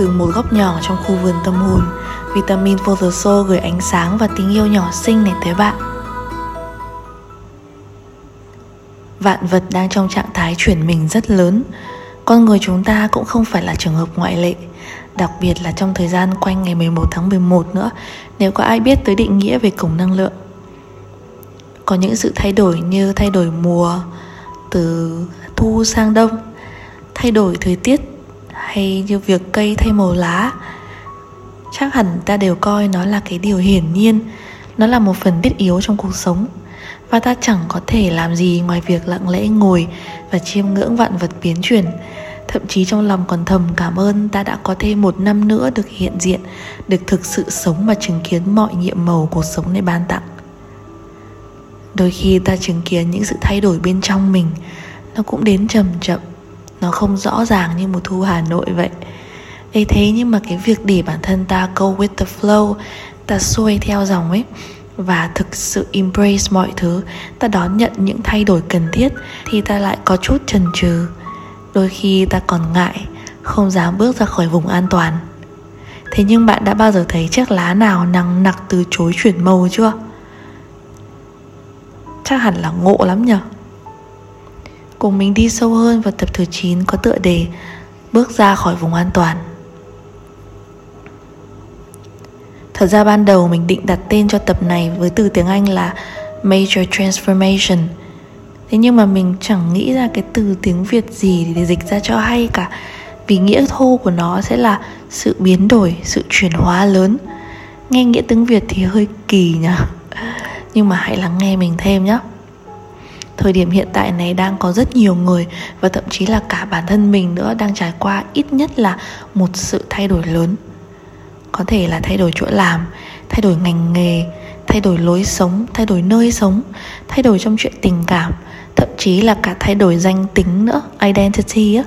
Từ một góc nhỏ trong khu vườn tâm hồn. Vitamin for the Soul gửi ánh sáng và tình yêu nhỏ xinh này tới bạn. Vạn vật đang trong trạng thái chuyển mình rất lớn. Con người chúng ta cũng không phải là trường hợp ngoại lệ. Đặc biệt là trong thời gian quanh ngày 11 tháng 11 nữa, Nếu có ai biết tới định nghĩa về cổng năng lượng. Có những sự thay đổi như thay đổi mùa, Từ thu sang đông, Thay đổi thời tiết hay như việc cây thay màu lá. Chắc hẳn ta đều coi nó là cái điều hiển nhiên, Nó là một phần thiết yếu trong cuộc sống. Và ta chẳng có thể làm gì ngoài việc lặng lẽ ngồi Và chiêm ngưỡng vạn vật biến chuyển. Thậm chí trong lòng còn thầm cảm ơn ta đã có thêm một năm nữa được hiện diện, Được thực sự sống và chứng kiến mọi nhiệm màu cuộc sống này ban tặng. Đôi khi ta chứng kiến những sự thay đổi bên trong mình, Nó cũng đến chậm chậm. Nó không rõ ràng như mùa thu Hà Nội vậy. Ấy thế nhưng mà cái việc để bản thân ta go with the flow, ta xuôi theo dòng ấy, và thực sự embrace mọi thứ, ta đón nhận những thay đổi cần thiết, thì ta lại có chút chần chừ. Đôi khi ta còn ngại, không dám bước ra khỏi vùng an toàn. Thế nhưng bạn đã bao giờ thấy chiếc lá nào nặng nặc từ chối chuyển màu chưa? Chắc hẳn là ngộ lắm nhở cùng mình đi sâu hơn vào tập thứ 9 có tựa đề bước ra khỏi vùng an toàn. Thật ra ban đầu mình định đặt tên cho tập này với từ tiếng Anh là Major Transformation. Thế nhưng mà mình chẳng nghĩ ra cái từ tiếng Việt gì để dịch ra cho hay cả Vì nghĩa thô của nó sẽ là sự biến đổi, sự chuyển hóa lớn. Nghe nghĩa tiếng Việt thì hơi kỳ nhỉ? Nhưng mà hãy lắng nghe mình thêm nhé. Thời điểm hiện tại này đang có rất nhiều người Và thậm chí là cả bản thân mình nữa đang trải qua ít nhất là một sự thay đổi lớn. Có thể là thay đổi chỗ làm, thay đổi ngành nghề, thay đổi lối sống, thay đổi nơi sống, thay đổi trong chuyện tình cảm, thậm chí là cả thay đổi danh tính nữa, identity á.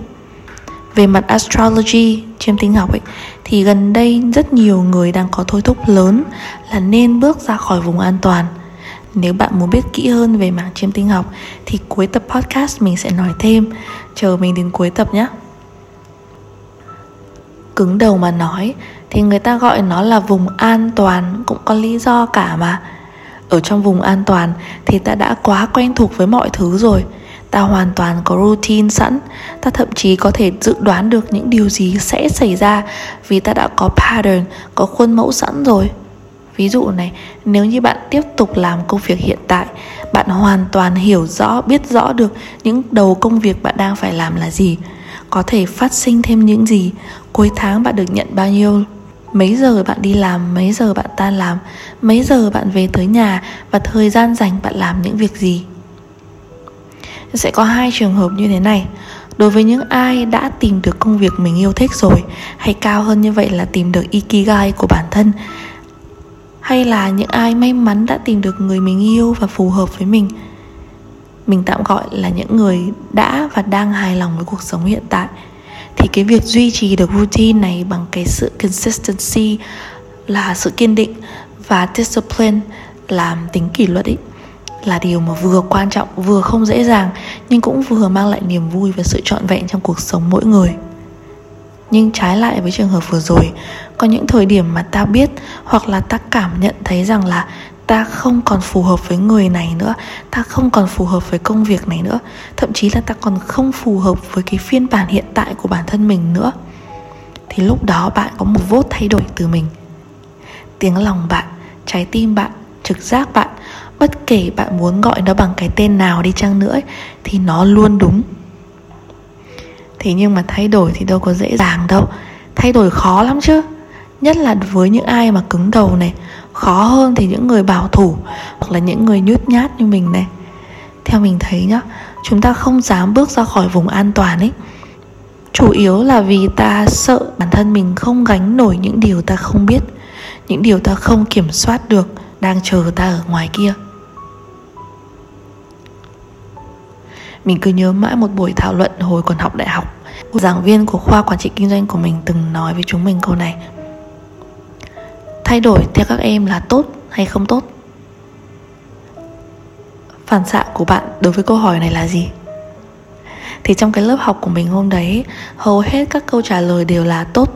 Về mặt astrology, chiêm tinh học ấy, thì gần đây rất nhiều người đang có thôi thúc lớn là nên bước ra khỏi vùng an toàn nếu bạn muốn biết kỹ hơn về mảng chiêm tinh học, thì cuối tập podcast mình sẽ nói thêm. Chờ mình đến cuối tập nhé. Cứng đầu mà nói, thì người ta gọi nó là vùng an toàn, cũng có lý do cả mà. Ở trong vùng an toàn, thì ta đã quá quen thuộc với mọi thứ rồi. Ta hoàn toàn có routine sẵn. Ta thậm chí có thể dự đoán được những điều gì sẽ xảy ra vì ta đã có pattern, có khuôn mẫu sẵn rồi ví dụ này, nếu như bạn tiếp tục làm công việc hiện tại, bạn hoàn toàn hiểu rõ, biết rõ được những đầu công việc bạn đang phải làm là gì, có thể phát sinh thêm những gì, cuối tháng bạn được nhận bao nhiêu, mấy giờ bạn đi làm, mấy giờ bạn tan làm, mấy giờ bạn về tới nhà và thời gian dành bạn làm những việc gì. Sẽ có hai trường hợp như thế này. Đối với những ai đã tìm được công việc mình yêu thích rồi, hay cao hơn như vậy là tìm được ikigai của bản thân hay là những ai may mắn đã tìm được người mình yêu và phù hợp với mình? Mình tạm gọi là những người đã và đang hài lòng với cuộc sống hiện tại. Thì cái việc duy trì được routine này bằng cái sự consistency là sự kiên định và discipline làm tính kỷ luật ấy là điều mà vừa quan trọng, vừa không dễ dàng, nhưng cũng vừa mang lại niềm vui và sự trọn vẹn trong cuộc sống mỗi người nhưng trái lại với trường hợp vừa rồi, có những thời điểm mà ta biết hoặc là ta cảm nhận thấy rằng là ta không còn phù hợp với người này nữa, ta không còn phù hợp với công việc này nữa, thậm chí là ta còn không phù hợp với cái phiên bản hiện tại của bản thân mình nữa, thì lúc đó bạn có một vốt thay đổi từ mình. Tiếng lòng bạn, trái tim bạn, trực giác bạn, bất kể bạn muốn gọi nó bằng cái tên nào đi chăng nữa thì nó luôn đúng thế nhưng mà thay đổi thì đâu có dễ dàng đâu. Thay đổi khó lắm chứ. Nhất là với những ai mà cứng đầu này, khó hơn thì những người bảo thủ, hoặc là những người nhút nhát như mình này. Theo mình thấy nhá, chúng ta không dám bước ra khỏi vùng an toàn ấy. Chủ yếu là vì ta sợ bản thân mình không gánh nổi những điều ta không biết, những điều ta không kiểm soát được, đang chờ ta ở ngoài kia. Mình cứ nhớ mãi một buổi thảo luận hồi còn học đại học. Giảng viên của khoa quản trị kinh doanh của mình từng nói với chúng mình câu này. Thay đổi theo các em là tốt hay không tốt? Phản xạ của bạn đối với câu hỏi này là gì? Thì trong cái lớp học của mình hôm đấy, hầu hết các câu trả lời đều là tốt.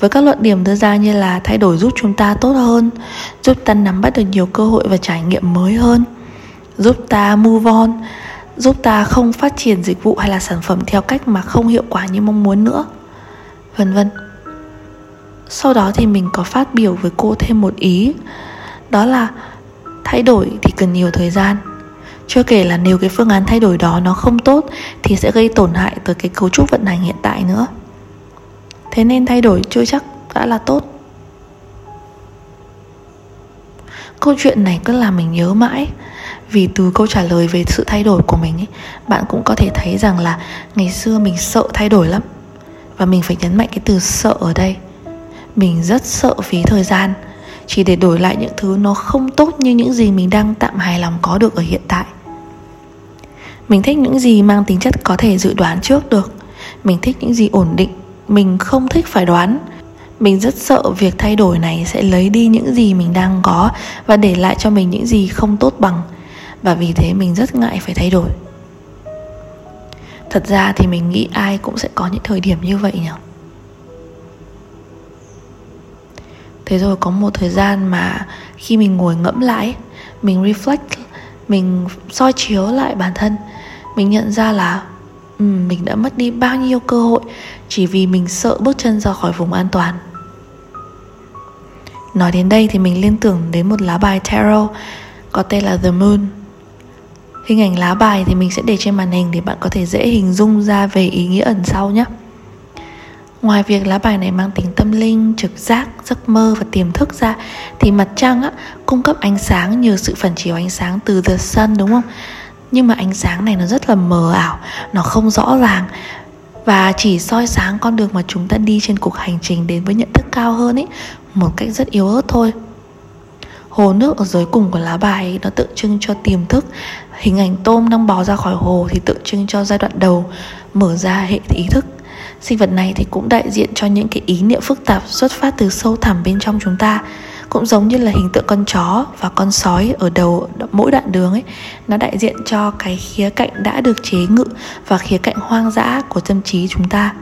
Với các luận điểm đưa ra như là thay đổi giúp chúng ta tốt hơn, giúp ta nắm bắt được nhiều cơ hội và trải nghiệm mới hơn, giúp ta move on giúp ta không phát triển dịch vụ hay là sản phẩm theo cách mà không hiệu quả như mong muốn nữa. Vân vân. Sau đó thì mình có phát biểu với cô thêm một ý, đó là thay đổi thì cần nhiều thời gian. Chưa kể là nếu cái phương án thay đổi đó nó không tốt thì sẽ gây tổn hại tới cái cấu trúc vận hành hiện tại nữa. Thế nên thay đổi chưa chắc đã là tốt. Câu chuyện này cứ làm mình nhớ mãi vì từ câu trả lời về sự thay đổi của mình ấy, bạn cũng có thể thấy rằng là ngày xưa mình sợ thay đổi lắm. Và mình phải nhấn mạnh cái từ sợ ở đây. Mình rất sợ phí thời gian. Chỉ để đổi lại những thứ nó không tốt như những gì mình đang tạm hài lòng có được ở hiện tại. Mình thích những gì mang tính chất có thể dự đoán trước được. Mình thích những gì ổn định. Mình không thích phải đoán. Mình rất sợ việc thay đổi này sẽ lấy đi những gì mình đang có và để lại cho mình những gì không tốt bằng và vì thế mình rất ngại phải thay đổi. Thật ra thì mình nghĩ ai cũng sẽ có những thời điểm như vậy nhỉ? Thế rồi có một thời gian mà khi mình ngồi ngẫm lại mình reflect mình soi chiếu lại bản thân mình nhận ra là um, mình đã mất đi bao nhiêu cơ hội chỉ vì mình sợ bước chân ra khỏi vùng an toàn. Nói đến đây thì mình liên tưởng đến một lá bài tarot có tên là the moon hình ảnh lá bài thì mình sẽ để trên màn hình để bạn có thể dễ hình dung ra về ý nghĩa ẩn sau nhé Ngoài việc lá bài này mang tính tâm linh, trực giác, giấc mơ và tiềm thức ra Thì mặt trăng á, cung cấp ánh sáng nhờ sự phản chiếu ánh sáng từ the sun đúng không? Nhưng mà ánh sáng này nó rất là mờ ảo, nó không rõ ràng Và chỉ soi sáng con đường mà chúng ta đi trên cuộc hành trình đến với nhận thức cao hơn ấy Một cách rất yếu ớt thôi Hồ nước ở dưới cùng của lá bài nó tượng trưng cho tiềm thức. Hình ảnh tôm đang bò ra khỏi hồ thì tượng trưng cho giai đoạn đầu, Mở ra hệ ý thức. Sinh vật này thì cũng đại diện cho những cái ý niệm phức tạp xuất phát từ sâu thẳm bên trong chúng ta, cũng giống như là hình tượng con chó và con sói ở đầu mỗi đoạn đường ấy, nó đại diện cho cái khía cạnh đã được chế ngự và khía cạnh hoang dã của tâm trí chúng ta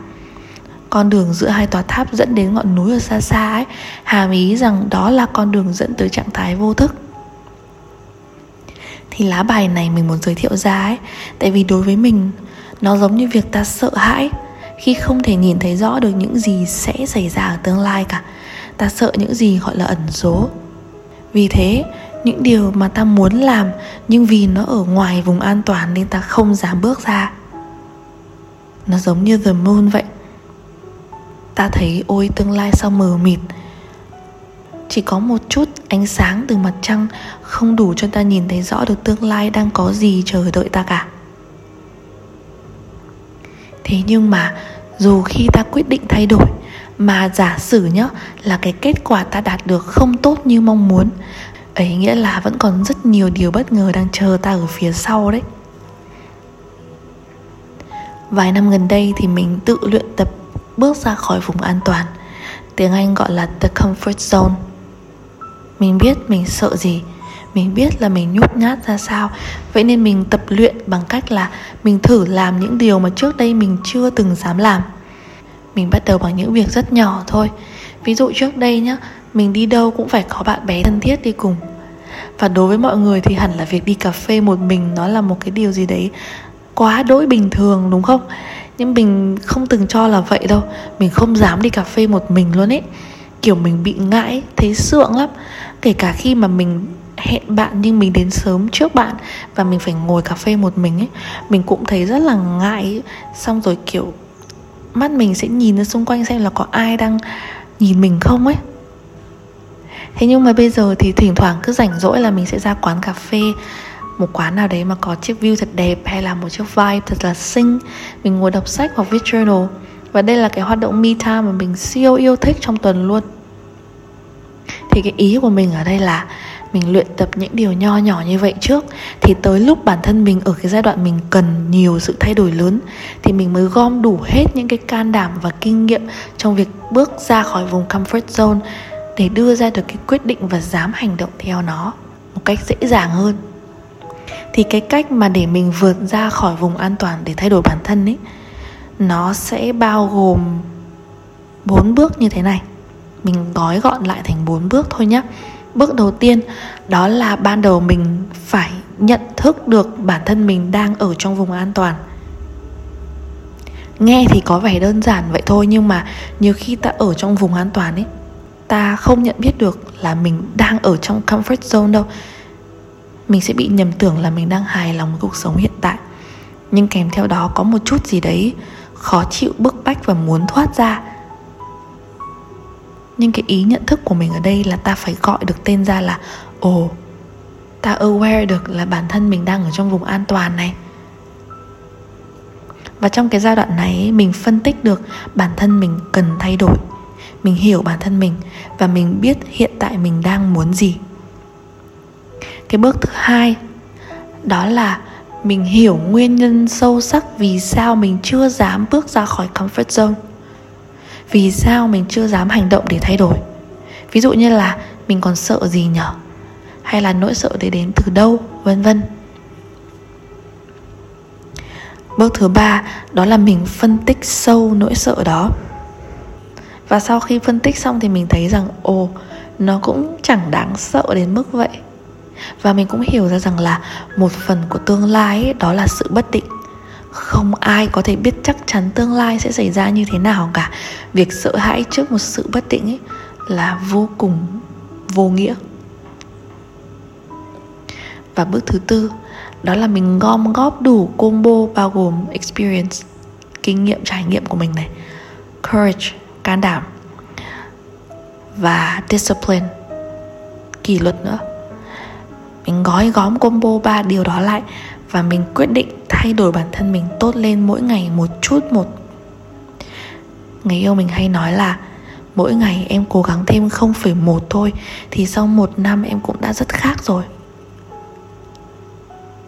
con đường giữa hai tòa tháp dẫn đến ngọn núi ở xa xa ấy, hàm ý rằng đó là con đường dẫn tới trạng thái vô thức. Thì lá bài này mình muốn giới thiệu ra ấy, tại vì đối với mình, nó giống như việc ta sợ hãi khi không thể nhìn thấy rõ được những gì sẽ xảy ra ở tương lai cả. Ta sợ những gì gọi là ẩn số. Vì thế, những điều mà ta muốn làm, nhưng vì nó ở ngoài vùng an toàn nên ta không dám bước ra. Nó giống như the moon vậy ta thấy ôi, tương lai sao mờ mịt. Chỉ có một chút ánh sáng từ mặt trăng không đủ cho ta nhìn thấy rõ được tương lai đang có gì chờ đợi ta cả. Thế nhưng mà, dù khi ta quyết định thay đổi, mà giả sử nhá, là cái kết quả ta đạt được không tốt như mong muốn, ấy nghĩa là vẫn còn rất nhiều điều bất ngờ đang chờ ta ở phía sau đấy. Vài năm gần đây thì mình tự luyện tập bước ra khỏi vùng an toàn. Tiếng anh gọi là the comfort zone. Mình biết mình sợ gì, mình biết là mình nhút nhát ra sao. Vậy nên mình tập luyện bằng cách là mình thử làm những điều mà trước đây mình chưa từng dám làm. Mình bắt đầu bằng những việc rất nhỏ thôi. Ví dụ trước đây nhá, mình đi đâu cũng phải có bạn bè thân thiết đi cùng. Và đối với mọi người thì hẳn là việc đi cà phê một mình nó là một cái điều gì đấy quá đỗi bình thường, đúng không? Nhưng mình không từng cho là vậy đâu. Mình không dám đi cà phê một mình luôn ấy. Kiểu mình bị ngại, thấy sượng lắm. Kể cả khi mà mình hẹn bạn nhưng mình đến sớm trước bạn và mình phải ngồi cà phê một mình ấy, mình cũng thấy rất là ngại. Xong rồi, kiểu, mắt mình sẽ nhìn ra xung quanh xem là có ai đang nhìn mình không ấy. Thế nhưng mà bây giờ thì thỉnh thoảng cứ rảnh rỗi là mình sẽ ra quán cà phê một quán nào đấy mà có chiếc view thật đẹp hay là một chiếc vibe thật là xinh. Mình ngồi đọc sách hoặc viết journal. Và đây là cái hoạt động me time mà mình siêu yêu thích trong tuần luôn. Thì cái ý của mình ở đây là mình luyện tập những điều nho nhỏ như vậy trước, thì tới lúc bản thân mình ở cái giai đoạn mình cần nhiều sự thay đổi lớn, thì mình mới gom đủ hết những cái can đảm và kinh nghiệm trong việc bước ra khỏi vùng comfort zone để đưa ra được cái quyết định và dám hành động theo nó một cách dễ dàng hơn thì cái cách mà để mình vượt ra khỏi vùng an toàn để thay đổi bản thân ấy, nó sẽ bao gồm bốn bước như thế này. Mình gói gọn lại thành bốn bước thôi nhé bước đầu tiên, đó là ban đầu mình phải nhận thức được bản thân mình đang ở trong vùng an toàn. Nghe thì có vẻ đơn giản vậy thôi, nhưng mà nhiều khi ta ở trong vùng an toàn ấy, ta không nhận biết được là mình đang ở trong comfort zone đâu mình sẽ bị nhầm tưởng là mình đang hài lòng với cuộc sống hiện tại. Nhưng kèm theo đó có một chút gì đấy khó chịu, bức bách và muốn thoát ra. Nhưng cái ý nhận thức của mình ở đây là ta phải gọi được tên ra là, ồ, ta aware được là bản thân mình đang ở trong vùng an toàn này. Và trong cái giai đoạn này, mình phân tích được bản thân mình cần thay đổi. Mình hiểu bản thân mình và mình biết hiện tại mình đang muốn gì cái bước thứ hai, đó là mình hiểu nguyên nhân sâu sắc vì sao mình chưa dám bước ra khỏi comfort zone, vì sao mình chưa dám hành động để thay đổi. Ví dụ như là mình còn sợ gì nhở? Hay là nỗi sợ đấy đến từ đâu? Vân vân. Bước thứ ba, đó là mình phân tích sâu nỗi sợ đó. Và sau khi phân tích xong thì mình thấy rằng, ồ, nó cũng chẳng đáng sợ đến mức vậy và mình cũng hiểu ra rằng là một phần của tương lai ấy, đó là sự bất định. Không ai có thể biết chắc chắn tương lai sẽ xảy ra như thế nào cả. Việc sợ hãi trước một sự bất định ấy là vô cùng vô nghĩa. Và bước thứ tư đó là mình gom góp đủ combo bao gồm experience kinh nghiệm trải nghiệm của mình này courage can đảm và discipline kỷ luật nữa mình gói góm combo ba điều đó lại và mình quyết định thay đổi bản thân mình tốt lên mỗi ngày một chút một. Người yêu mình hay nói là mỗi ngày em cố gắng thêm 0,1 thôi thì sau một năm em cũng đã rất khác rồi.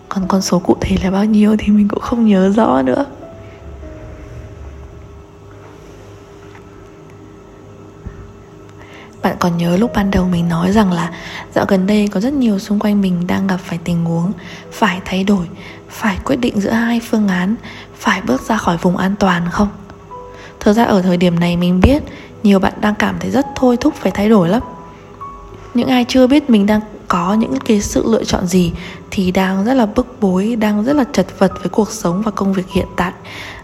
Còn con số cụ thể là bao nhiêu thì mình cũng không nhớ rõ nữa. Bạn còn nhớ lúc ban đầu mình nói rằng là dạo gần đây có rất nhiều xung quanh mình đang gặp phải tình huống phải thay đổi, phải quyết định giữa hai phương án, phải bước ra khỏi vùng an toàn không? Thực ra ở thời điểm này mình biết nhiều bạn đang cảm thấy rất thôi thúc phải thay đổi lắm. Những ai chưa biết mình đang có những cái sự lựa chọn gì thì đang rất là bức bối, đang rất là chật vật với cuộc sống và công việc hiện tại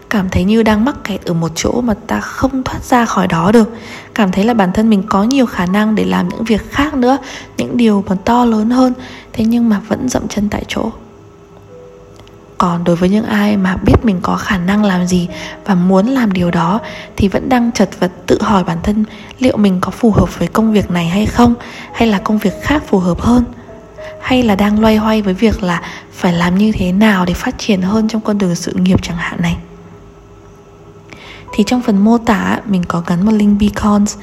cảm thấy như đang mắc kẹt ở một chỗ mà ta không thoát ra khỏi đó được. Cảm thấy là bản thân mình có nhiều khả năng để làm những việc khác nữa, những điều còn to lớn hơn, thế nhưng mà vẫn dậm chân tại chỗ. Còn đối với những ai mà biết mình có khả năng làm gì và muốn làm điều đó, thì vẫn đang chật vật tự hỏi bản thân liệu mình có phù hợp với công việc này hay không, hay là công việc khác phù hợp hơn? Hay là đang loay hoay với việc là phải làm như thế nào để phát triển hơn trong con đường sự nghiệp chẳng hạn này? Thì trong phần mô tả, mình có gắn một link Beacons.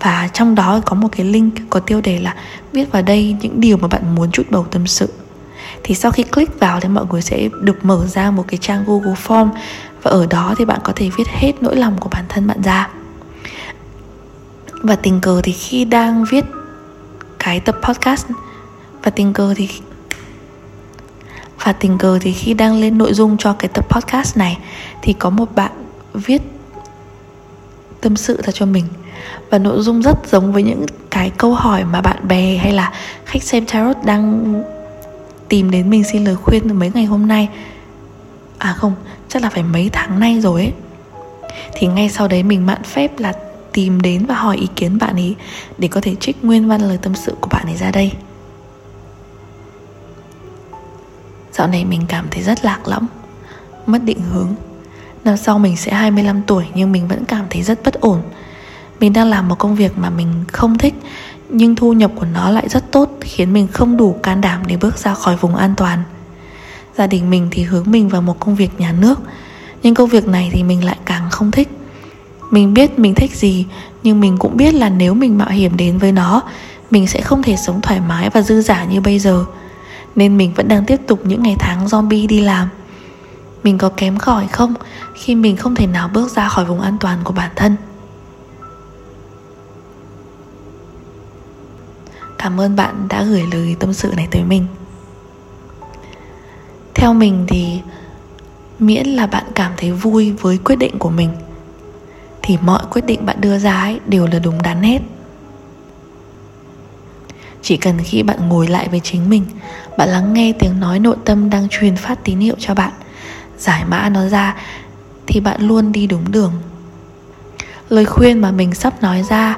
Và trong đó có một cái link có tiêu đề là viết vào đây những điều mà bạn muốn chút bầu tâm sự thì sau khi click vào thì mọi người sẽ được mở ra một cái trang Google Form. Và ở đó thì bạn có thể viết hết nỗi lòng của bản thân bạn ra. Và tình cờ thì khi đang viết cái tập podcast. Và tình cờ thì và tình cờ thì khi đang lên nội dung cho cái tập podcast này, thì có một bạn viết tâm sự ra cho mình. Và nội dung rất giống với những cái câu hỏi mà bạn bè hay là khách xem tarot đang tìm đến mình xin lời khuyên từ mấy ngày hôm nay. À không, chắc là phải mấy tháng nay rồi ấy. Thì ngay sau đấy mình mạn phép là tìm đến và hỏi ý kiến bạn ấy để có thể trích nguyên văn lời tâm sự của bạn ấy ra đây. Dạo này mình cảm thấy rất lạc lõng, mất định hướng. Năm sau mình sẽ 25 tuổi nhưng mình vẫn cảm thấy rất bất ổn. Mình đang làm một công việc mà mình không thích, Nhưng thu nhập của nó lại rất tốt, Khiến mình không đủ can đảm để bước ra khỏi vùng an toàn. Gia đình mình thì hướng mình vào một công việc nhà nước, Nhưng công việc này thì mình lại càng không thích. Mình biết mình thích gì, Nhưng mình cũng biết là nếu mình mạo hiểm đến với nó, Mình sẽ không thể sống thoải mái và dư giả như bây giờ. Nên mình vẫn đang tiếp tục những ngày tháng zombie đi làm mình có kém cỏi không? Khi mình không thể nào bước ra khỏi vùng an toàn của bản thân. Cảm ơn bạn đã gửi lời tâm sự này tới mình. Theo mình thì miễn là bạn cảm thấy vui với quyết định của mình, thì mọi quyết định bạn đưa ra ấy đều là đúng đắn hết. Chỉ cần khi bạn ngồi lại với chính mình, bạn lắng nghe tiếng nói nội tâm đang truyền phát tín hiệu cho bạn giải mã nó ra, thì bạn luôn đi đúng đường. Lời khuyên mà mình sắp nói ra,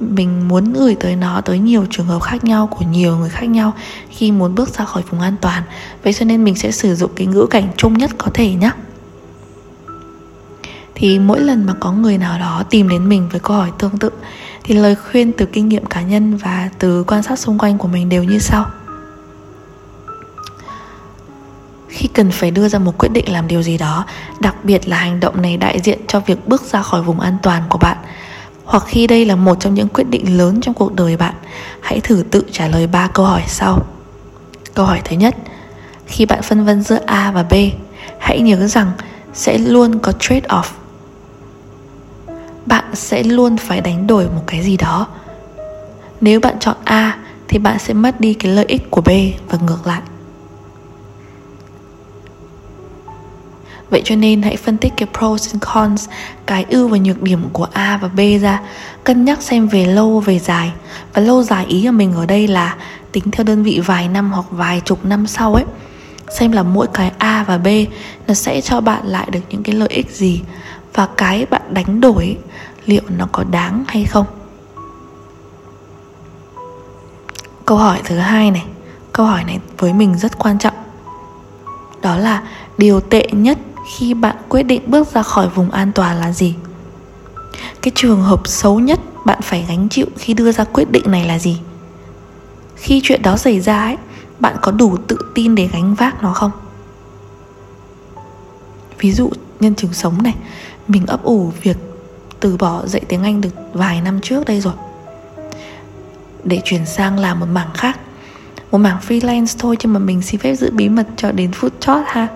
mình muốn gửi tới nó tới nhiều trường hợp khác nhau, của nhiều người khác nhau, khi muốn bước ra khỏi vùng an toàn. Vậy cho nên mình sẽ sử dụng cái ngữ cảnh chung nhất có thể nhé thì mỗi lần mà có người nào đó tìm đến mình với câu hỏi tương tự, thì lời khuyên từ kinh nghiệm cá nhân và từ quan sát xung quanh của mình đều như sau. Khi cần phải đưa ra một quyết định làm điều gì đó, đặc biệt là hành động này đại diện cho việc bước ra khỏi vùng an toàn của bạn. Hoặc khi đây là một trong những quyết định lớn trong cuộc đời bạn, hãy thử tự trả lời ba câu hỏi sau. Câu hỏi thứ nhất, khi bạn phân vân giữa a và b, hãy nhớ rằng sẽ luôn có trade off bạn sẽ luôn phải đánh đổi một cái gì đó. Nếu bạn chọn a, thì bạn sẽ mất đi cái lợi ích của b và ngược lại. Vậy cho nên hãy phân tích cái pros and cons, cái ưu và nhược điểm của A và B ra, cân nhắc xem về lâu về dài. Và lâu dài ý của mình ở đây là tính theo đơn vị vài năm hoặc vài chục năm sau ấy. Xem là mỗi cái A và B nó sẽ cho bạn lại được những cái lợi ích gì và cái bạn đánh đổi liệu nó có đáng hay không. Câu hỏi thứ hai này, câu hỏi này với mình rất quan trọng. Đó là điều tệ nhất khi bạn quyết định bước ra khỏi vùng an toàn là gì? Cái trường hợp xấu nhất bạn phải gánh chịu khi đưa ra quyết định này là gì? Khi chuyện đó xảy ra ấy, bạn có đủ tự tin để gánh vác nó không? Ví dụ, nhân chứng sống này, mình ấp ủ việc từ bỏ dạy tiếng anh được vài năm trước đây rồi. Để chuyển sang làm một mảng khác. Một mảng freelance thôi nhưng mà mình xin phép giữ bí mật cho đến phút chót ha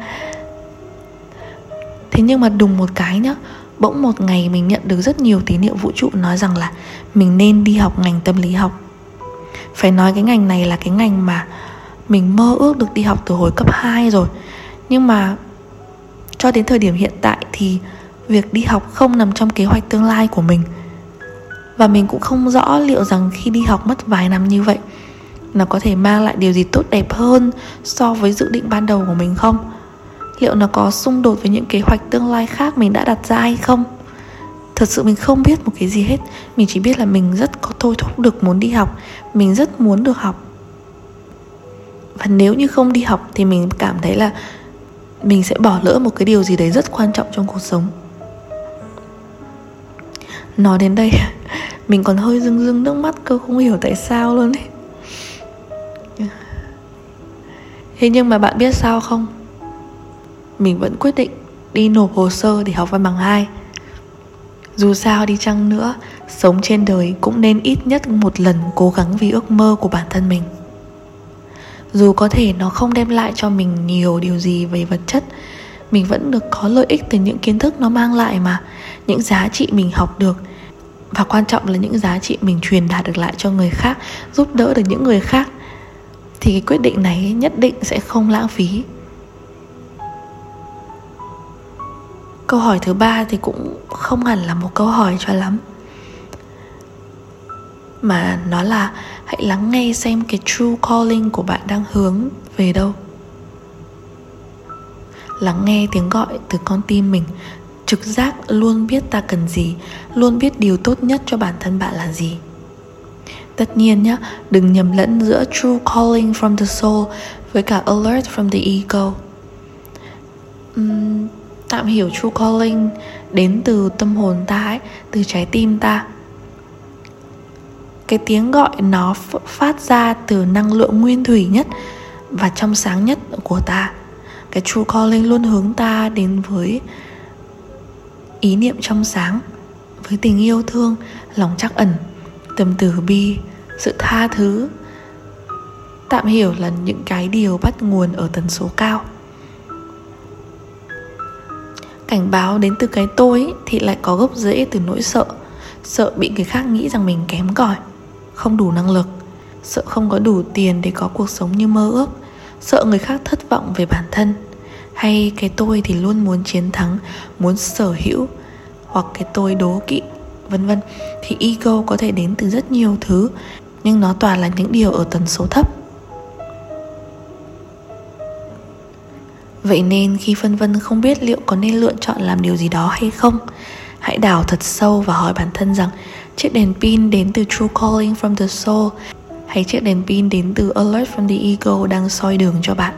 thế nhưng mà đùng một cái nhá, bỗng một ngày mình nhận được rất nhiều tín hiệu vũ trụ nói rằng là mình nên đi học ngành tâm lý học. Phải nói cái ngành này là cái ngành mà mình mơ ước được đi học từ hồi cấp 2 rồi. Nhưng mà cho đến thời điểm hiện tại thì việc đi học không nằm trong kế hoạch tương lai của mình. Và mình cũng không rõ liệu rằng khi đi học mất vài năm như vậy, nó có thể mang lại điều gì tốt đẹp hơn so với dự định ban đầu của mình không liệu nó có xung đột với những kế hoạch tương lai khác mình đã đặt ra hay không? Thật sự mình không biết một cái gì hết. Mình chỉ biết là mình rất có thôi thúc được muốn đi học. Mình rất muốn được học. Và nếu như không đi học thì mình cảm thấy là mình sẽ bỏ lỡ một cái điều gì đấy rất quan trọng trong cuộc sống. Nói đến đây, mình còn hơi rưng rưng nước mắt cơ không hiểu tại sao luôn ấy. Thế nhưng mà bạn biết sao không? Mình vẫn quyết định đi nộp hồ sơ để học văn bằng 2 dù sao đi chăng nữa, sống trên đời cũng nên ít nhất một lần cố gắng vì ước mơ của bản thân mình. Dù có thể nó không đem lại cho mình nhiều điều gì về vật chất, mình vẫn được có lợi ích từ những kiến thức nó mang lại mà, những giá trị mình học được. Và quan trọng là những giá trị mình truyền đạt được lại cho người khác, giúp đỡ được những người khác. Thì cái quyết định này nhất định sẽ không lãng phí. Câu hỏi thứ ba thì cũng không hẳn là một câu hỏi cho lắm. Mà nó là hãy lắng nghe xem cái true calling của bạn đang hướng về đâu. Lắng nghe tiếng gọi từ con tim mình trực giác luôn biết ta cần gì luôn biết điều tốt nhất cho bản thân bạn là gì. Tất nhiên nhé đừng nhầm lẫn giữa true calling from the soul với cả alert from the ego. Uhm, tạm hiểu true calling đến từ tâm hồn ta ấy, từ trái tim ta. Cái tiếng gọi nó phát ra từ năng lượng nguyên thủy nhất và trong sáng nhất của ta. Cái true calling luôn hướng ta đến với ý niệm trong sáng, với tình yêu thương, lòng trắc ẩn, tâm từ bi, sự tha thứ. Tạm hiểu là những cái điều bắt nguồn ở tần số cao cảnh báo đến từ cái tôi thì lại có gốc rễ từ nỗi sợ. Sợ bị người khác nghĩ rằng mình kém cỏi, không đủ năng lực. Sợ không có đủ tiền để có cuộc sống như mơ ước. Sợ người khác thất vọng về bản thân. Hay cái tôi thì luôn muốn chiến thắng, muốn sở hữu, hoặc cái tôi đố kỵ, vân vân. Thì ego có thể đến từ rất nhiều thứ, nhưng nó toàn là những điều ở tần số thấp. Vậy nên khi phân vân không biết liệu có nên lựa chọn làm điều gì đó hay không, hãy đào thật sâu và hỏi bản thân rằng, chiếc đèn pin đến từ true calling from the soul hay chiếc đèn pin đến từ alert from the ego đang soi đường cho bạn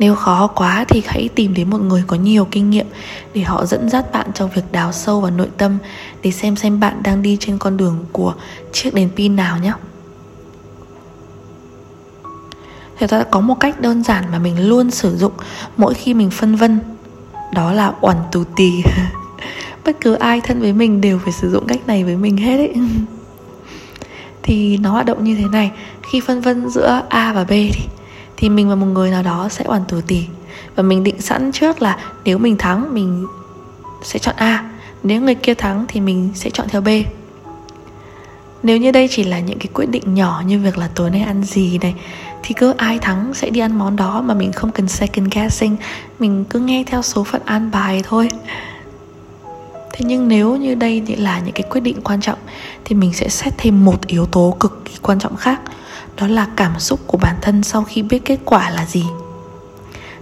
nếu khó quá thì hãy tìm đến một người có nhiều kinh nghiệm để họ dẫn dắt bạn trong việc đào sâu vào nội tâm để xem xem bạn đang đi trên con đường của chiếc đèn pin nào nhé. Thì ta có một cách đơn giản mà mình luôn sử dụng mỗi khi mình phân vân. Đó là oản tù tì. Bất cứ ai thân với mình đều phải sử dụng cách này với mình hết ấy. Thì nó hoạt động như thế này. Khi phân vân giữa A và B thì thì mình và một người nào đó sẽ hoàn tù tì. Và mình định sẵn trước là nếu mình thắng, mình sẽ chọn A. Nếu người kia thắng thì mình sẽ chọn theo B. Nếu như đây chỉ là những cái quyết định nhỏ như việc là tối nay ăn gì này thì cứ ai thắng sẽ đi ăn món đó mà mình không cần second guessing. Mình cứ nghe theo số phận an bài thôi. Thế nhưng nếu như đây là những cái quyết định quan trọng, thì mình sẽ xét thêm một yếu tố cực kỳ quan trọng khác. Đó là cảm xúc của bản thân sau khi biết kết quả là gì.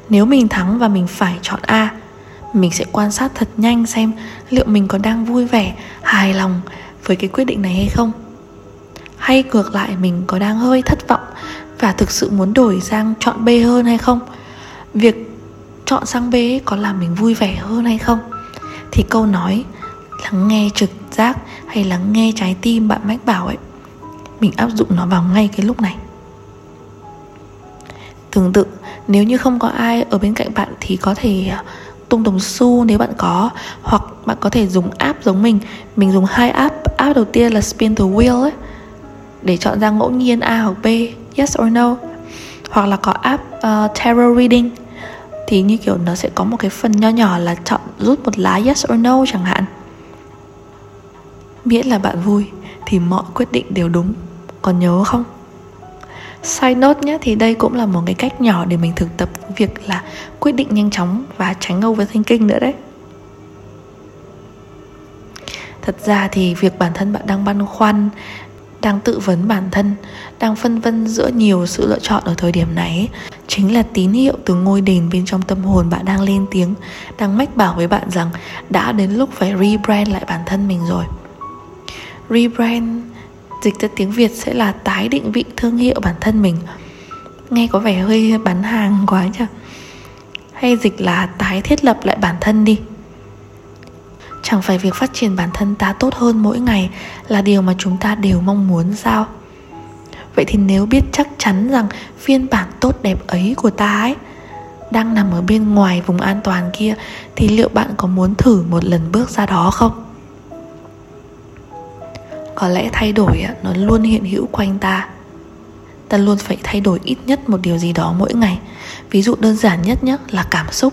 Nếu mình thắng và mình phải chọn a, mình sẽ quan sát thật nhanh xem liệu mình có đang vui vẻ, hài lòng với cái quyết định này hay không. Hay ngược lại, mình có đang hơi thất vọng và thực sự muốn đổi sang chọn b hơn hay không? Việc chọn sang b có làm mình vui vẻ hơn hay không? Thì câu nói lắng nghe trực giác hay lắng nghe trái tim bạn mách bảo ấy, mình áp dụng nó vào ngay cái lúc này. Tương tự, nếu như không có ai ở bên cạnh bạn thì có thể à, tung đồng xu nếu bạn có, hoặc bạn có thể dùng app giống mình. Mình dùng hai app. App đầu tiên là spin the wheel ấy, để chọn ra ngẫu nhiên a hoặc b yes or no hoặc là có app uh, tarot reading thì như kiểu nó sẽ có một cái phần nho nhỏ là chọn rút một lá yes or no chẳng hạn. Miễn là bạn vui thì mọi quyết định đều đúng. Còn nhớ không? Side note nhé thì đây cũng là một cái cách nhỏ để mình thực tập việc là quyết định nhanh chóng và tránh overthinking nữa đấy. Thật ra thì việc bản thân bạn đang băn khoăn đang tự vấn bản thân, đang phân vân giữa nhiều sự lựa chọn ở thời điểm này chính là tín hiệu từ ngôi đền bên trong tâm hồn bạn đang lên tiếng, đang mách bảo với bạn rằng đã đến lúc phải rebrand lại bản thân mình rồi. Rebrand, dịch ra tiếng việt sẽ là tái định vị thương hiệu bản thân mình. Nghe có vẻ hơi bán hàng quá nhỉ? hay dịch là tái thiết lập lại bản thân đi? Chẳng phải việc phát triển bản thân ta tốt hơn mỗi ngày là điều mà chúng ta đều mong muốn sao? Vậy thì nếu biết chắc chắn rằng phiên bản tốt đẹp ấy của ta ấy đang nằm ở bên ngoài vùng an toàn kia, thì liệu bạn có muốn thử một lần bước ra đó không? Có lẽ thay đổi nó luôn hiện hữu quanh ta. Ta luôn phải thay đổi ít nhất một điều gì đó mỗi ngày. Ví dụ đơn giản nhất nhé là cảm xúc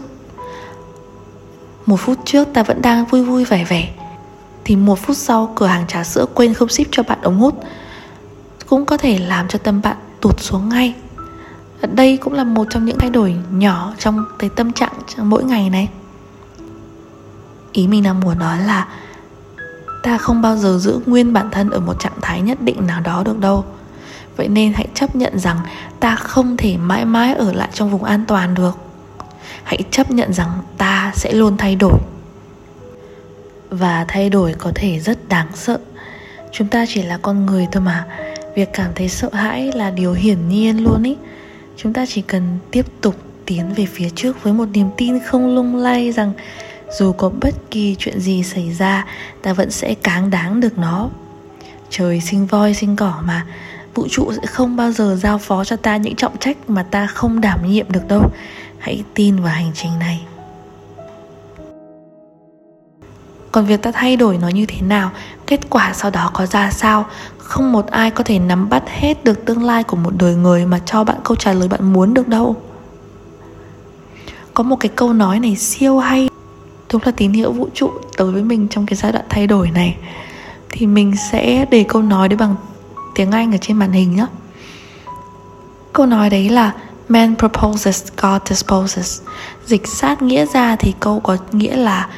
một phút trước ta vẫn đang vui vui vẻ vẻ. Thì một phút sau, cửa hàng trà sữa quên không ship cho bạn ống hút, cũng có thể làm cho tâm bạn tụt xuống ngay. Đây cũng là một trong những thay đổi nhỏ trong cái tâm trạng trong mỗi ngày này. Ý mình đang muốn nói là, ta không bao giờ giữ nguyên bản thân ở một trạng thái nhất định nào đó được đâu. Vậy nên hãy chấp nhận rằng ta không thể mãi mãi ở lại trong vùng an toàn được hãy chấp nhận rằng ta sẽ luôn thay đổi. Và thay đổi có thể rất đáng sợ. Chúng ta chỉ là con người thôi mà. Việc cảm thấy sợ hãi là điều hiển nhiên luôn ý. Chúng ta chỉ cần tiếp tục tiến về phía trước với một niềm tin không lung lay rằng dù có bất kỳ chuyện gì xảy ra, ta vẫn sẽ cáng đáng được nó. Trời sinh voi sinh cỏ mà. Vũ trụ sẽ không bao giờ giao phó cho ta những trọng trách mà ta không đảm nhiệm được đâu hãy tin vào hành trình này. Còn việc ta thay đổi nó như thế nào? Kết quả sau đó có ra sao? Không một ai có thể nắm bắt hết được tương lai của một đời người mà cho bạn câu trả lời bạn muốn được đâu. Có một cái câu nói này siêu hay. Đúng là tín hiệu vũ trụ tới với mình trong cái giai đoạn thay đổi này. Thì mình sẽ để câu nói đấy bằng tiếng Anh ở trên màn hình nhé câu nói đấy là man proposes God disposes. Dịch sát nghĩa ra thì câu có nghĩa là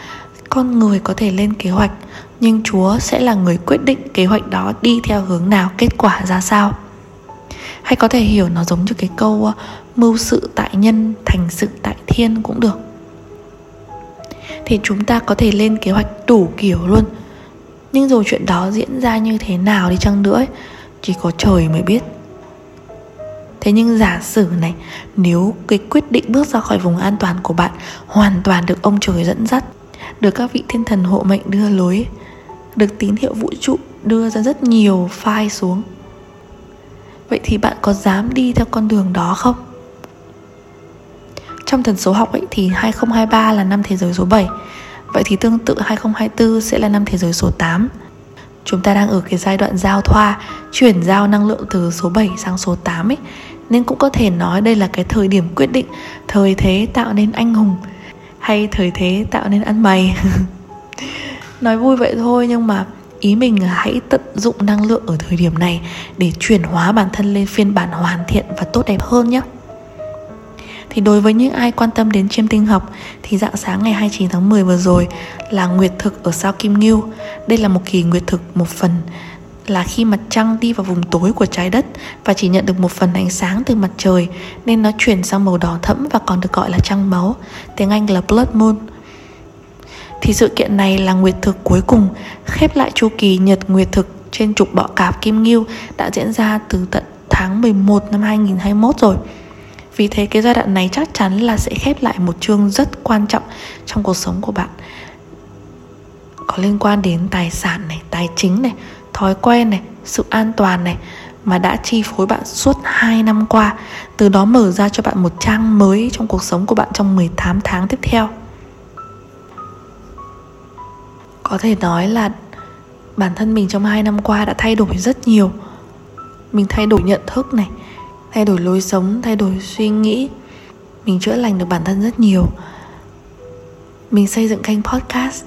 con người có thể lên kế hoạch nhưng chúa sẽ là người quyết định kế hoạch đó đi theo hướng nào kết quả ra sao. Hay có thể hiểu nó giống như cái câu uh, mưu sự tại nhân thành sự tại thiên cũng được. Thì chúng ta có thể lên kế hoạch đủ kiểu luôn. Nhưng rồi chuyện đó diễn ra như thế nào đi chăng nữa ấy, chỉ có trời mới biết thế nhưng giả sử này, nếu cái quyết định bước ra khỏi vùng an toàn của bạn hoàn toàn được ông trời dẫn dắt, được các vị thiên thần hộ mệnh đưa lối, được tín hiệu vũ trụ đưa ra rất nhiều file xuống, vậy thì bạn có dám đi theo con đường đó không? Trong thần số học ấy thì 2023 là năm thế giới số 7 Vậy thì tương tự 2024 sẽ là năm thế giới số 8 Chúng ta đang ở cái giai đoạn giao thoa, Chuyển giao năng lượng từ số 7 sang số 8 ấy. Nên cũng có thể nói đây là cái thời điểm quyết định Thời thế tạo nên anh hùng Hay thời thế tạo nên ăn mày. Nói vui vậy thôi, nhưng mà ý mình là hãy tận dụng năng lượng ở thời điểm này để chuyển hóa bản thân lên phiên bản hoàn thiện và tốt đẹp hơn nhé. Thì đối với những ai quan tâm đến chiêm tinh học thì dạng sáng ngày 29 tháng 10 vừa rồi là nguyệt thực ở sao Kim Ngưu. Đây là một kỳ nguyệt thực một phần là khi mặt trăng đi vào vùng tối của trái đất và chỉ nhận được một phần ánh sáng từ mặt trời nên nó chuyển sang màu đỏ thẫm và còn được gọi là trăng máu, tiếng Anh là blood moon. Thì sự kiện này là nguyệt thực cuối cùng khép lại chu kỳ nhật nguyệt thực trên trục bọ cạp Kim Ngưu đã diễn ra từ tận tháng 11 năm 2021 rồi. Vì thế cái giai đoạn này chắc chắn là sẽ khép lại một chương rất quan trọng trong cuộc sống của bạn Có liên quan đến tài sản này, tài chính này, thói quen này, sự an toàn này Mà đã chi phối bạn suốt 2 năm qua Từ đó mở ra cho bạn một trang mới trong cuộc sống của bạn trong 18 tháng tiếp theo. Có thể nói là bản thân mình trong 2 năm qua đã thay đổi rất nhiều. Mình thay đổi nhận thức này thay đổi lối sống thay đổi suy nghĩ. Mình chữa lành được bản thân rất nhiều. Mình xây dựng kênh podcast.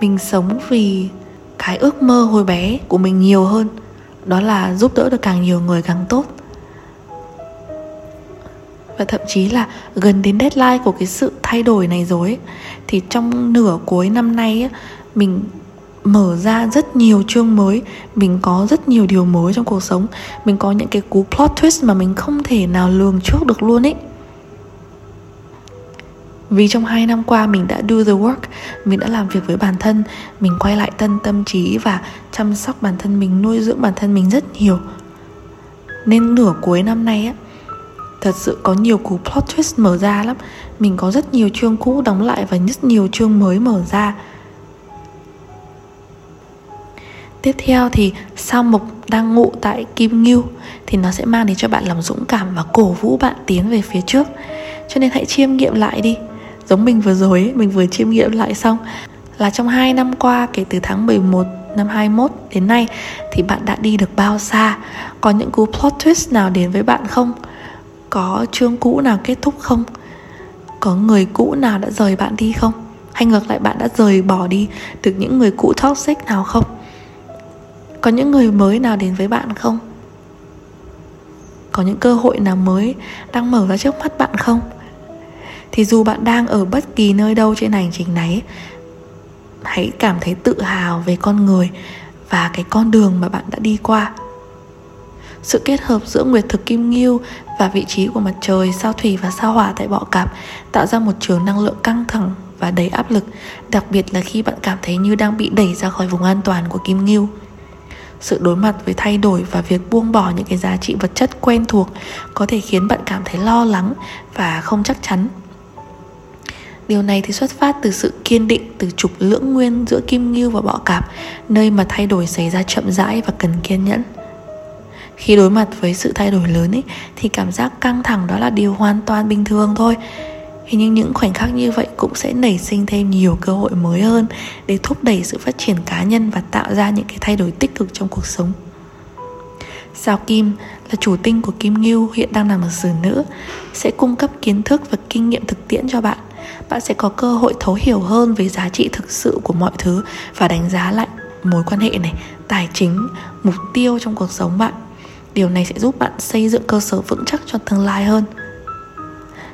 Mình sống vì cái ước mơ hồi bé của mình nhiều hơn, đó là giúp đỡ được càng nhiều người càng tốt. Và thậm chí là gần đến deadline của cái sự thay đổi này rồi thì trong nửa cuối năm nay mình mở ra rất nhiều chương mới, mình có rất nhiều điều mới trong cuộc sống, mình có những cái cú plot twist mà mình không thể nào lường trước được luôn ấy vì trong hai năm qua mình đã do the work, Mình đã làm việc với bản thân, Mình quay lại tân tâm trí và chăm sóc bản thân mình, Nuôi dưỡng bản thân mình rất nhiều Nên nửa cuối năm nay á, Thật sự có nhiều cú plot twist mở ra lắm Mình có rất nhiều chương cũ đóng lại Và rất nhiều chương mới mở ra Tiếp theo thì sao mục đang ngụ tại Kim Ngưu thì nó sẽ mang đến cho bạn lòng dũng cảm và cổ vũ bạn tiến về phía trước. Cho nên hãy chiêm nghiệm lại đi. Giống mình vừa rồi ấy, mình vừa chiêm nghiệm lại xong là trong 2 năm qua kể từ tháng 11 năm 21 đến nay thì bạn đã đi được bao xa? Có những cú plot twist nào đến với bạn không? Có chương cũ nào kết thúc không? Có người cũ nào đã rời bạn đi không? Hay ngược lại bạn đã rời bỏ đi được những người cũ toxic nào không? có những người mới nào đến với bạn không có những cơ hội nào mới đang mở ra trước mắt bạn không thì dù bạn đang ở bất kỳ nơi đâu trên hành trình này, hãy cảm thấy tự hào về con người và cái con đường mà bạn đã đi qua. Sự kết hợp giữa nguyệt thực kim ngưu và vị trí của mặt trời, sao thủy và sao hỏa tại bọ cạp tạo ra một trường năng lượng căng thẳng và đầy áp lực, đặc biệt là khi bạn cảm thấy như đang bị đẩy ra khỏi vùng an toàn của kim ngưu. Sự đối mặt với thay đổi và việc buông bỏ những cái giá trị vật chất quen thuộc có thể khiến bạn cảm thấy lo lắng và không chắc chắn. Điều này thì xuất phát từ sự kiên định từ trục lưỡng nguyên giữa kim ngưu và bọ cạp Nơi mà thay đổi xảy ra chậm rãi và cần kiên nhẫn Khi đối mặt với sự thay đổi lớn ấy, thì cảm giác căng thẳng đó là điều hoàn toàn bình thường thôi Thế nhưng những khoảnh khắc như vậy cũng sẽ nảy sinh thêm nhiều cơ hội mới hơn để thúc đẩy sự phát triển cá nhân và tạo ra những cái thay đổi tích cực trong cuộc sống. Sao Kim là chủ tinh của Kim Ngưu hiện đang nằm ở xứ nữ sẽ cung cấp kiến thức và kinh nghiệm thực tiễn cho bạn bạn sẽ có cơ hội thấu hiểu hơn về giá trị thực sự của mọi thứ và đánh giá lại mối quan hệ này, tài chính, mục tiêu trong cuộc sống bạn. Điều này sẽ giúp bạn xây dựng cơ sở vững chắc cho tương lai hơn.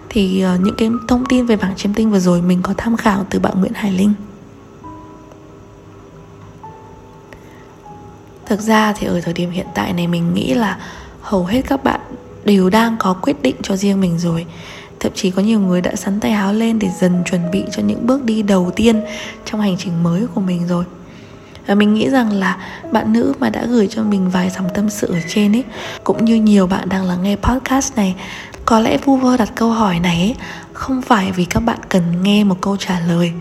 Thì ờ, những cái thông tin về bảng chiêm tinh vừa rồi mình có tham khảo từ bạn Nguyễn Hải Linh. Thực ra thì ở thời điểm hiện tại này mình nghĩ là hầu hết các bạn đều đang có quyết định cho riêng mình rồi thậm chí có nhiều người đã sắn tay áo lên để dần chuẩn bị cho những bước đi đầu tiên trong hành trình mới của mình rồi. Và mình nghĩ rằng là bạn nữ mà đã gửi cho mình vài dòng tâm sự ở trên ấy cũng như nhiều bạn đang lắng nghe podcast này có lẽ vu vơ đặt câu hỏi này ấy, không phải vì các bạn cần nghe một câu trả lời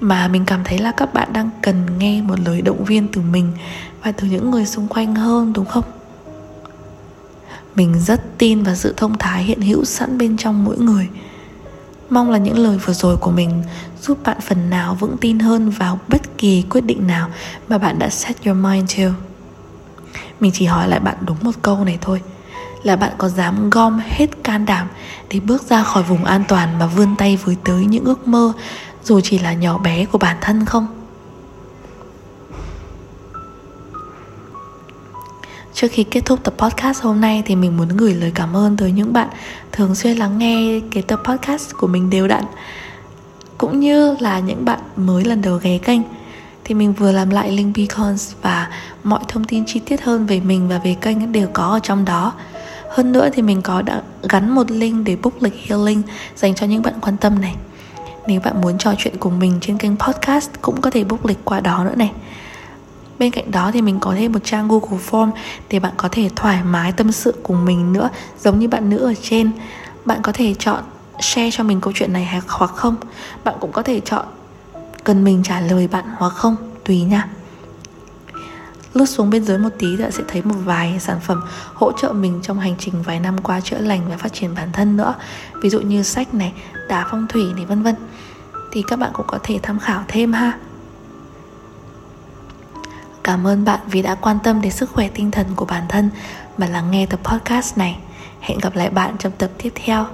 mà mình cảm thấy là các bạn đang cần nghe một lời động viên từ mình và từ những người xung quanh hơn đúng không? Mình rất tin vào sự thông thái hiện hữu sẵn bên trong mỗi người. Mong là những lời vừa rồi của mình giúp bạn phần nào vững tin hơn vào bất kỳ quyết định nào mà bạn đã set your mind to. Mình chỉ hỏi lại bạn đúng một câu này thôi, là bạn có dám gom hết can đảm để bước ra khỏi vùng an toàn mà vươn tay với tới những ước mơ dù chỉ là nhỏ bé của bản thân không? Trước khi kết thúc tập podcast hôm nay thì mình muốn gửi lời cảm ơn tới những bạn thường xuyên lắng nghe cái tập podcast của mình đều đặn, cũng như là những bạn mới lần đầu ghé kênh. Thì mình vừa làm lại link beacons và mọi thông tin chi tiết hơn về mình và về kênh đều có ở trong đó. Hơn nữa thì mình có đã gắn một link để book lịch healing dành cho những bạn quan tâm này. Nếu bạn muốn trò chuyện cùng mình trên kênh podcast cũng có thể book lịch qua đó nữa này. Bên cạnh đó thì mình có thêm một trang Google Form để bạn có thể thoải mái tâm sự cùng mình nữa giống như bạn nữ ở trên. Bạn có thể chọn share cho mình câu chuyện này hoặc không. Bạn cũng có thể chọn cần mình trả lời bạn hoặc không, tùy nha. Lướt xuống bên dưới một tí thì bạn sẽ thấy một vài sản phẩm hỗ trợ mình trong hành trình vài năm qua chữa lành và phát triển bản thân nữa. Ví dụ như sách này, đá phong thủy này vân vân. Thì các bạn cũng có thể tham khảo thêm ha. Cảm ơn bạn vì đã quan tâm đến sức khỏe tinh thần của bản thân và lắng nghe tập podcast này. Hẹn gặp lại bạn trong tập tiếp theo.